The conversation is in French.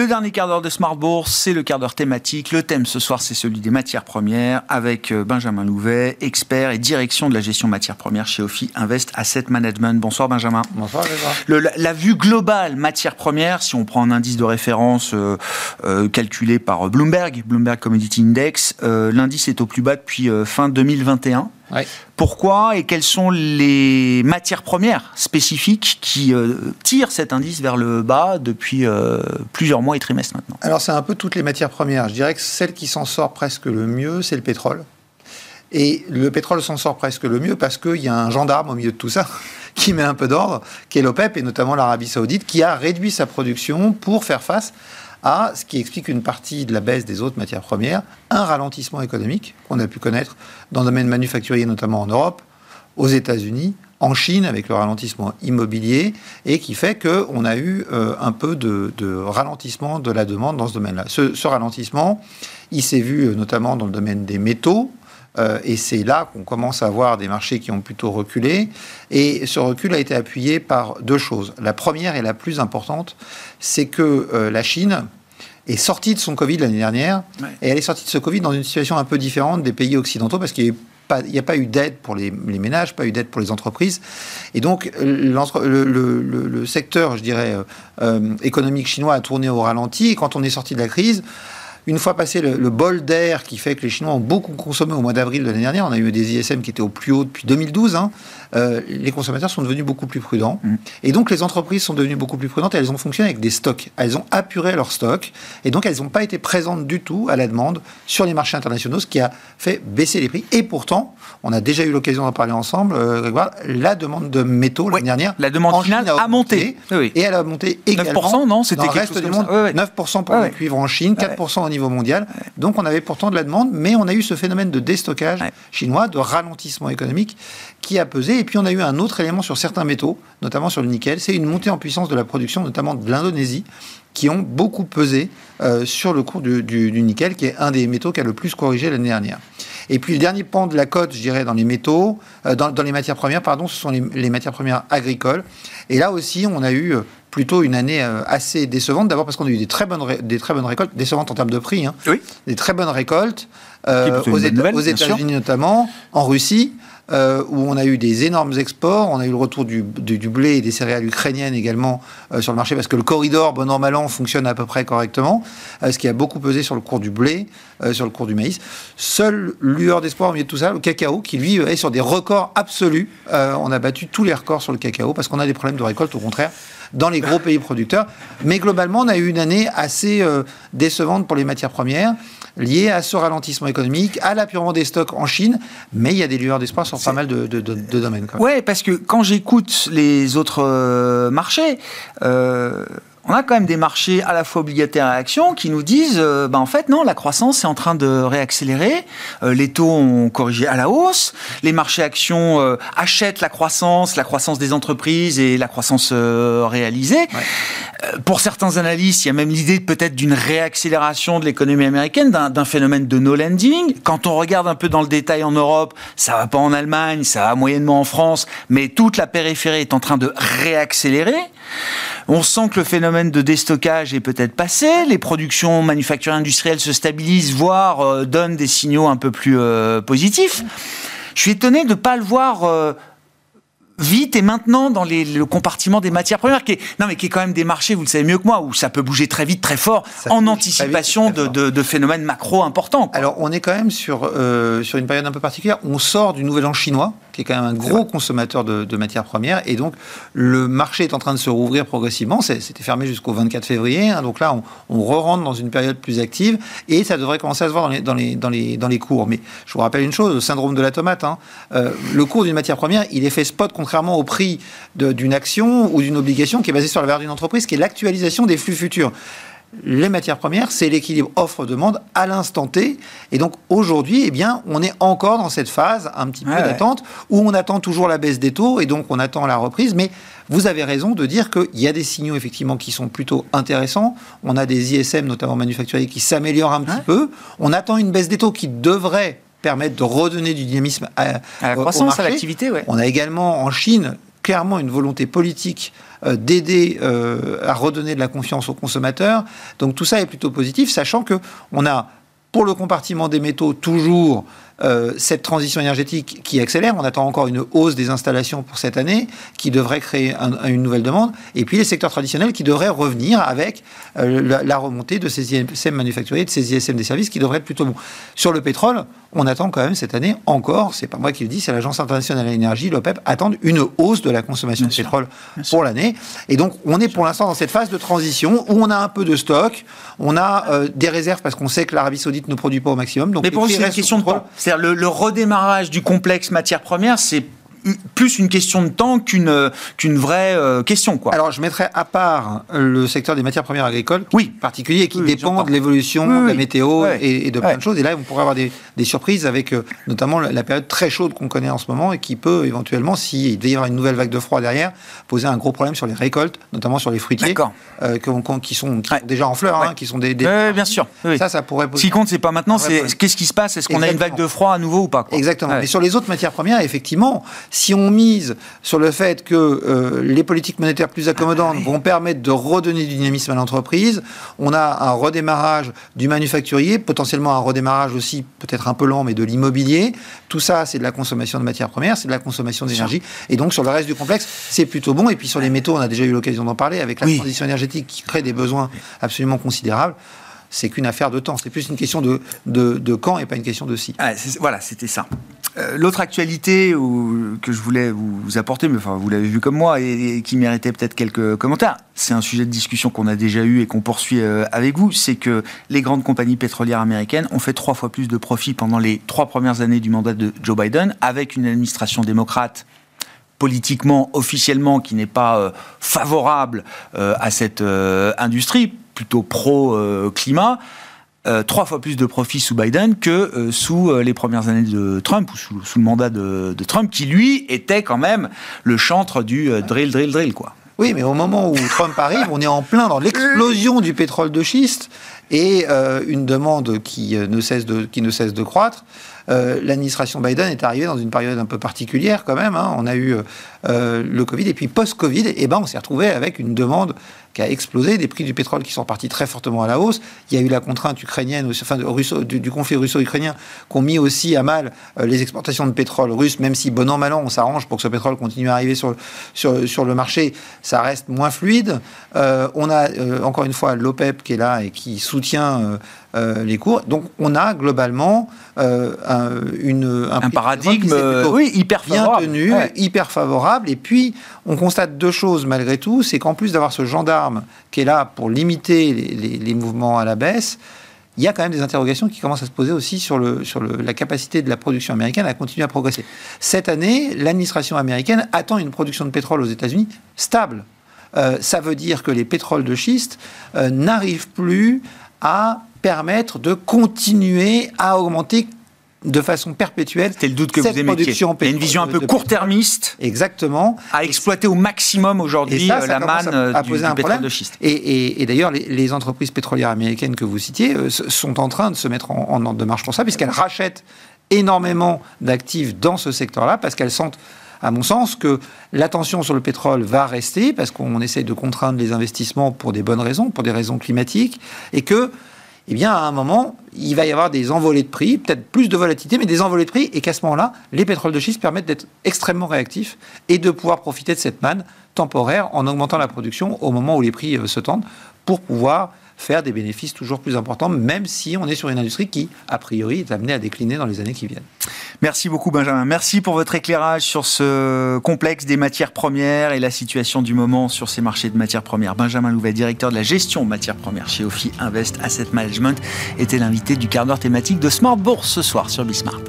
Le dernier quart d'heure de Smart Bourse, c'est le quart d'heure thématique. Le thème ce soir, c'est celui des matières premières avec euh, Benjamin Louvet, expert et direction de la gestion matières premières chez Ophi Invest Asset Management. Bonsoir Benjamin. Bonsoir le, la, vue globale matières premières, si on prend un indice de référence euh, euh, calculé par Bloomberg, Bloomberg Commodity Index, l'indice est au plus bas depuis fin 2021. Pourquoi et quelles sont les matières premières spécifiques qui euh, tirent cet indice vers le bas depuis euh, plusieurs mois et trimestres maintenant? Alors c'est un peu toutes les matières premières. Je dirais que celle qui s'en sort presque le mieux, c'est le pétrole. Et le pétrole s'en sort presque le mieux parce qu'il y a un gendarme au milieu de tout ça qui met un peu d'ordre, qui est l'OPEP et notamment l'Arabie Saoudite, qui a réduit sa production pour faire face à ce qui explique une partie de la baisse des autres matières premières, un ralentissement économique qu'on a pu connaître dans le domaine manufacturier, notamment en Europe, aux États-Unis, en Chine avec le ralentissement immobilier et qui fait qu'on a eu euh, un peu de, ralentissement de la demande dans ce domaine-là. Ce, ralentissement, il s'est vu euh, notamment dans le domaine des métaux. Euh, et c'est là qu'on commence à voir des marchés qui ont plutôt reculé. Et ce recul a été appuyé par deux choses. La première et la plus importante, c'est que la Chine, est sortie de son Covid l'année dernière, et elle est sortie de ce Covid dans une situation un peu différente des pays occidentaux, parce qu'il n'y a pas eu d'aide pour les, ménages, pas eu d'aide pour les entreprises. Et donc, le, secteur, je dirais, euh, euh, économique chinois a tourné au ralenti. Et quand on est sorti de la crise, une fois passé le, bol d'air qui fait que les Chinois ont beaucoup consommé au mois d'avril de l'année dernière, on a eu des ISM qui étaient au plus haut depuis 2012, hein, euh, les consommateurs sont devenus beaucoup plus prudents. Mm. Et donc les entreprises sont devenues beaucoup plus prudentes et elles ont fonctionné avec des stocks. Elles ont apuré leurs stocks et donc elles n'ont pas été présentes du tout à la demande sur les marchés internationaux, ce qui a fait baisser les prix. Et pourtant, on a déjà eu l'occasion d'en parler ensemble, euh, Grégoire, la demande de métaux l'année dernière. La demande finale a, monté. Et elle a monté également. 9%, non C'était le reste du monde. 9% pour le cuivre en Chine, 4% au niveau mondial. Donc on avait pourtant de la demande, mais on a eu ce phénomène de déstockage chinois, de ralentissement économique qui a pesé. Et puis on a eu un autre élément sur certains métaux, notamment sur le nickel, c'est une montée en puissance de la production, notamment de l'Indonésie, qui ont beaucoup pesé euh, sur le cours du, nickel, qui est un des métaux qui a le plus corrigé l'année dernière. Et puis le dernier pan de la cote, je dirais, dans les métaux, euh, dans, les matières premières, pardon, ce sont les, matières premières agricoles. Et là aussi, on a eu euh, plutôt une année assez décevante. D'abord parce qu'on a eu des très bonnes, des très bonnes récoltes, décevantes en termes de prix, hein. oui. des très bonnes récoltes aux, aux États-Unis notamment, en Russie. Euh, où on a eu des énormes exports, on a eu le retour du, blé et des céréales ukrainiennes également euh, sur le marché, parce que le corridor, bon an, mal an, fonctionne à peu près correctement, euh, ce qui a beaucoup pesé sur le cours du blé, sur le cours du maïs. Seule lueur d'espoir au milieu de tout ça, le cacao, qui lui est sur des records absolus. on a battu tous les records sur le cacao, parce qu'on a des problèmes de récolte, au contraire dans les gros pays producteurs. Mais globalement, on a eu une année assez décevante pour les matières premières lié à ce ralentissement économique, à l'apurement des stocks en Chine, mais il y a des lueurs d'espoir sur pas mal de, domaines. Oui, parce que quand j'écoute les autres euh, marchés, euh, on a quand même des marchés à la fois obligataires et actions qui nous disent, euh, bah, en fait, non, la croissance est en train de réaccélérer, euh, les taux ont corrigé à la hausse, les marchés actions euh, achètent la croissance, la croissance des entreprises et la croissance réalisée. pour certains analystes, il y a même l'idée peut-être d'une réaccélération de l'économie américaine, d'un phénomène de no landing. Quand on regarde un peu dans le détail en Europe, ça va pas en Allemagne, ça va moyennement en France, mais toute la périphérie est en train de réaccélérer. On sent que le phénomène de déstockage est peut-être passé, les productions manufacturières industrielles se stabilisent, voire euh, donnent des signaux un peu plus euh, positifs. Je suis étonné de ne pas le voir euh, vite et maintenant dans le compartiment des matières premières, qui est, non mais qui est quand même des marchés, vous le savez mieux que moi, où ça peut bouger très vite, très fort, en anticipation de, phénomènes macro importants. Alors on est quand même sur, sur une période un peu particulière. On sort du nouvel an chinois, qui est quand même un gros consommateur de, matières premières. Et donc, le marché est en train de se rouvrir progressivement. C'était fermé jusqu'au 24 février. Hein. donc là, on, on re-rentre dans une période plus active et ça devrait commencer à se voir dans les, dans les, dans les, dans les cours. Mais je vous rappelle une chose, le syndrome de la tomate. Hein. Euh, le cours d'une matière première, il est fait spot contrairement au prix d'une action ou d'une obligation qui est basée sur la valeur d'une entreprise, qui est l'actualisation des flux futurs les matières premières, c'est l'équilibre offre-demande à l'instant T. Et donc aujourd'hui, eh bien, on est encore dans cette phase un petit peu d'attente où on attend toujours la baisse des taux et donc on attend la reprise. Mais vous avez raison de dire qu'il y a des signaux effectivement qui sont plutôt intéressants. On a des ISM, notamment manufacturiers, qui s'améliorent un petit peu. On attend une baisse des taux qui devrait permettre de redonner du dynamisme à, la croissance, à l'activité. On a également en Chine clairement une volonté politique euh, d'aider euh, à redonner de la confiance aux consommateurs. Donc tout ça est plutôt positif, sachant que on a pour le compartiment des métaux toujours euh, cette transition énergétique qui accélère. On attend encore une hausse des installations pour cette année qui devrait créer une nouvelle demande. Et puis les secteurs traditionnels qui devraient revenir avec euh, la, remontée de ces ISM manufacturiers, de ces ISM des services qui devraient être plutôt bons. Sur le pétrole, on attend quand même cette année encore, c'est pas moi qui le dis, c'est l'Agence internationale de l'énergie, l'OPEP, attendent une hausse de la consommation de pétrole pour l'année. Et donc on est pour l'instant dans cette phase de transition où on a un peu de stock, on a euh, des réserves parce qu'on sait que l'Arabie Saoudite ne produit pas au maximum. Donc Mais pour vous, c'est une question de temps le, redémarrage du complexe matière première, c'est plus une question de temps qu'une qu'une vraie euh, question. Quoi. Alors, je mettrais à part le secteur des matières premières agricoles, oui. particulier, qui dépend de l'évolution de la météo et, de plein de choses. Et là, on pourrait avoir des, des surprises avec euh, notamment la, période très chaude qu'on connaît en ce moment et qui peut éventuellement, s'il devait y avoir une nouvelle vague de froid derrière, poser un gros problème sur les récoltes, notamment sur les fruitiers, euh, qui, sont, déjà en fleurs, hein, qui sont des... bien sûr. Ça, ça pourrait poser... Ce qui compte, c'est pas maintenant, c'est qu'est-ce qui se passe? Est-ce qu'on a une vague de froid à nouveau ou pas Exactement. Mais sur les autres matières premières, effectivement, si on mise sur le fait que euh, les politiques monétaires plus accommodantes ah vont permettre de redonner du dynamisme à l'entreprise, on a un redémarrage du manufacturier, potentiellement un redémarrage aussi peut-être un peu lent, mais de l'immobilier. Tout ça, c'est de la consommation de matières premières, c'est de la consommation d'énergie. Et donc sur le reste du complexe, c'est plutôt bon. Et puis sur les métaux, on a déjà eu l'occasion d'en parler, avec la transition énergétique qui crée des besoins absolument considérables c'est qu'une affaire de temps. C'est plus une question de, de, quand et pas une question de si. Ah, voilà, c'était ça. Euh, l'autre actualité que je voulais vous, apporter, mais vous l'avez vu comme moi, et, qui méritait peut-être quelques commentaires, c'est un sujet de discussion qu'on a déjà eu et qu'on poursuit euh, avec vous, c'est que les grandes compagnies pétrolières américaines ont fait trois fois plus de profits pendant les trois premières années du mandat de Joe Biden, avec une administration démocrate politiquement, officiellement, qui n'est pas euh, favorable à cette industrie, plutôt pro-climat. Euh, trois fois plus de profits sous Biden que euh, sous euh, les premières années de Trump ou sous, le mandat de, Trump, qui lui était quand même le chantre du drill, drill, drill, quoi. Oui, mais au moment où Trump arrive, on est en plein dans l'explosion du pétrole de schiste et une demande qui ne cesse de, qui ne cesse de croître. L'administration Biden est arrivée dans une période un peu particulière quand même. Hein. On a eu le Covid et puis post-Covid, ben on s'est retrouvé avec une demande a explosé, des prix du pétrole qui sont partis très fortement à la hausse. Il y a eu la contrainte ukrainienne, enfin du, conflit russo-ukrainien, qui ont mis aussi à mal euh, les exportations de pétrole russe, même si bon an mal an on s'arrange pour que ce pétrole continue à arriver sur, sur, le marché, ça reste moins fluide. Euh, on a euh, encore une fois l'OPEP qui est là et qui soutient les cours. Donc on a globalement un, une, un, paradigme oui, hyper favorable. bien tenu, hyper favorable. Et puis on constate deux choses malgré tout, c'est qu'en plus d'avoir ce gendarme qui est là pour limiter les, mouvements à la baisse, il y a quand même des interrogations qui commencent à se poser aussi sur, le, sur la capacité de la production américaine à continuer à progresser. Cette année, l'administration américaine attend une production de pétrole aux États-Unis stable. Euh, ça veut dire que les pétroles de schiste euh, n'arrivent plus à permettre de continuer à augmenter de façon perpétuelle. C'était le doute que vous émettiez. Il y a une vision un peu court-termiste. Exactement. À exploiter au maximum aujourd'hui euh, la manne euh, du, pétrole de schiste. Et, d'ailleurs, les, entreprises pétrolières américaines que vous citiez euh, sont en train de se mettre en, ordre de marche pour ça, puisqu'elles rachètent énormément d'actifs dans ce secteur-là, parce qu'elles sentent à mon sens, que l'attention sur le pétrole va rester parce qu'on essaie de contraindre les investissements pour des bonnes raisons, pour des raisons climatiques, et que eh bien, à un moment, il va y avoir des envolées de prix, peut-être plus de volatilité, mais des envolées de prix, et qu'à ce moment-là, les pétroles de schiste permettent d'être extrêmement réactifs et de pouvoir profiter de cette manne temporaire en augmentant la production au moment où les prix euh, se tendent pour pouvoir faire des bénéfices toujours plus importants, même si on est sur une industrie qui, a priori, est amenée à décliner dans les années qui viennent. Merci beaucoup Benjamin. Merci pour votre éclairage sur ce complexe des matières premières et la situation du moment sur ces marchés de matières premières. Benjamin Louvet, directeur de la gestion matières premières chez Ophi Invest Asset Management, était l'invité du quart d'heure thématique de Smart Bourse ce soir sur Bismart.